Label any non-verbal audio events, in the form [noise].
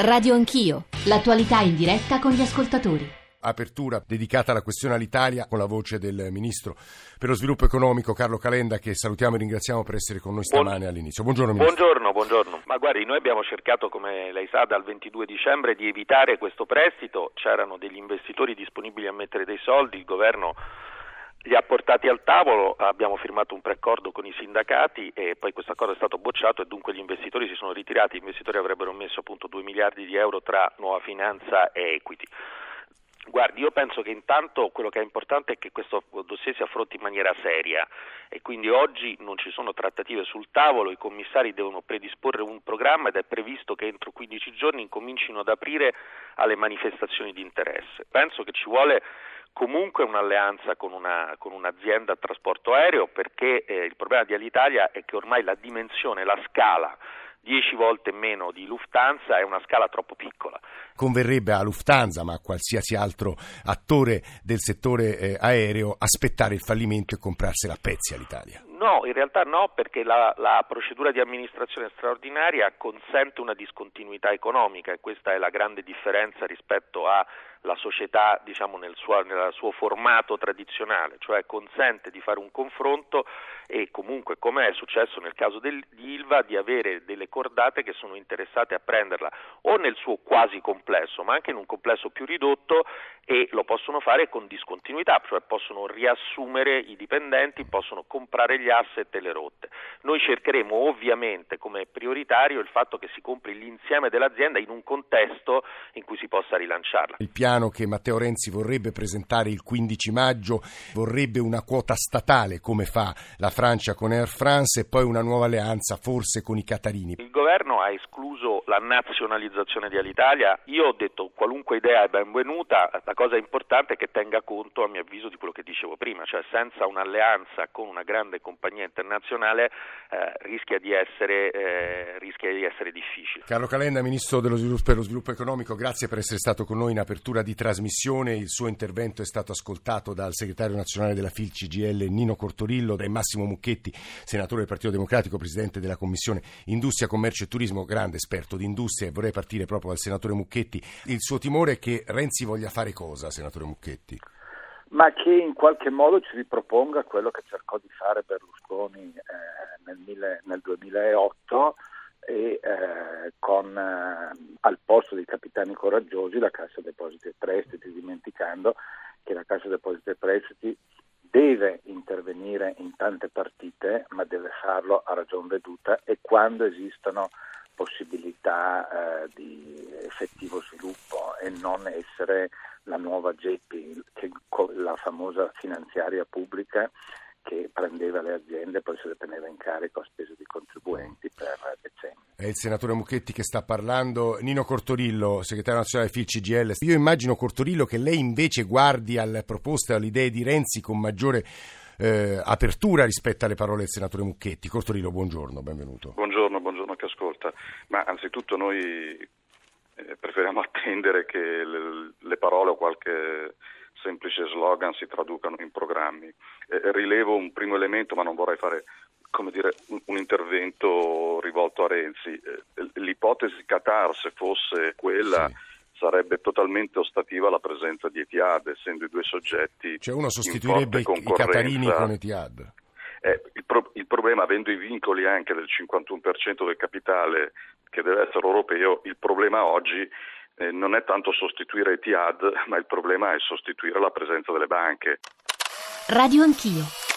Radio Anch'io, l'attualità in diretta con gli ascoltatori. Apertura dedicata alla questione all'Italia con la voce del Ministro per lo Sviluppo Economico Carlo Calenda che salutiamo e ringraziamo per essere con noi stamane all'inizio. Buongiorno Ministro. Buongiorno, buongiorno. Ma guardi, noi abbiamo cercato, come lei sa, dal 22 dicembre di evitare questo prestito. C'erano degli investitori disponibili a mettere dei soldi, il governo li ha portati al tavolo, abbiamo firmato un preaccordo con i sindacati e poi questo accordo è stato bocciato e dunque gli investitori si sono ritirati, gli investitori avrebbero messo appunto 2 miliardi di euro tra nuova finanza e equity. Guardi, io penso che intanto quello che è importante è che questo dossier si affronti in maniera seria e quindi oggi non ci sono trattative sul tavolo, i commissari devono predisporre un programma ed è previsto che entro 15 giorni incomincino ad aprire alle manifestazioni di interesse. Penso che ci vuole comunque un'alleanza con, una, con un'azienda a trasporto aereo perché eh, il problema di Alitalia è che ormai la dimensione, la scala 10 volte meno di Lufthansa è una scala troppo piccola. Converrebbe a Lufthansa, ma a qualsiasi altro attore del settore eh, aereo, aspettare il fallimento e comprarsela a pezzi all'Italia? No, in realtà no, perché la, la, procedura di amministrazione straordinaria consente una discontinuità economica e questa è la grande differenza rispetto alla società diciamo, nel, suo, nel suo formato tradizionale, cioè consente di fare un confronto e comunque, come è successo nel caso del, di Ilva, di avere delle cordate che sono interessate a prenderla o nel suo quasi complesso, ma anche in un complesso più ridotto e lo possono fare con discontinuità, cioè possono riassumere i dipendenti, possono comprare gli asset e le rotte. Noi cercheremo ovviamente come prioritario il fatto che si compri l'insieme dell'azienda in un contesto in cui si possa rilanciarla. Il piano che Matteo Renzi vorrebbe presentare il 15 maggio vorrebbe una quota statale come fa la Francia con Air France e poi una nuova alleanza forse con i catarini. Il governo ha escluso la nazionalizzazione di Alitalia. Io ho detto qualunque idea è benvenuta, la cosa importante è che tenga conto a mio avviso di quello che dicevo prima, cioè senza un'alleanza con una grande compagnia internazionale eh, rischia, di essere, eh, rischia di essere difficile. Carlo Calenda, Ministro dello sviluppo, per lo Sviluppo Economico, grazie per essere stato con noi in apertura di trasmissione. Il suo intervento è stato ascoltato dal segretario nazionale della FIL CGL Nino Cortorillo, dai Massimo Mucchetti, senatore del Partito Democratico, presidente della Commissione Industria, Commercio e Turismo, grande esperto di industria. E vorrei partire proprio dal senatore Mucchetti. Il suo timore è che Renzi voglia fare cosa, senatore Mucchetti? Ma che in qualche modo ci riproponga quello che cercò di fare Berlusconi eh, nel, mille, nel, 2008 e eh, con eh, al posto dei capitani coraggiosi la Cassa Depositi e Prestiti, dimenticando che la Cassa Depositi e Prestiti deve intervenire in tante partite, ma deve farlo a ragion veduta e quando esistono possibilità eh, di effettivo sviluppo e non essere la nuova Geppi, la famosa finanziaria pubblica che prendeva le aziende e poi se le teneva in carico a spese di contribuenti per decenni. È il senatore Mucchetti che sta parlando. Nino Cortorillo, segretario nazionale FIL CGL. Io immagino, Cortorillo, che lei invece guardi alle proposte, alle idee di Renzi con maggiore eh, apertura rispetto alle parole del senatore Mucchetti. Cortorillo, buongiorno, benvenuto. Buongiorno, buongiorno che ascolta. Ma anzitutto noi eh, preferiamo [laughs] attendere che le parole o qualche semplice slogan si traducano in programmi. Eh, rilevo un primo elemento, ma non vorrei fare come dire, un, un intervento rivolto a Renzi. Eh, l'ipotesi Qatar, se fosse quella, sì sarebbe totalmente ostativa alla presenza di Etihad, essendo i due soggetti. Cioè uno sostituirebbe i Qatarini con Etihad. Eh, il, pro- il, problema, avendo i vincoli anche del 51% del capitale che deve essere europeo, il problema oggi eh, non è tanto sostituire Etihad, ma il problema è sostituire la presenza delle banche. Radio Anch'io.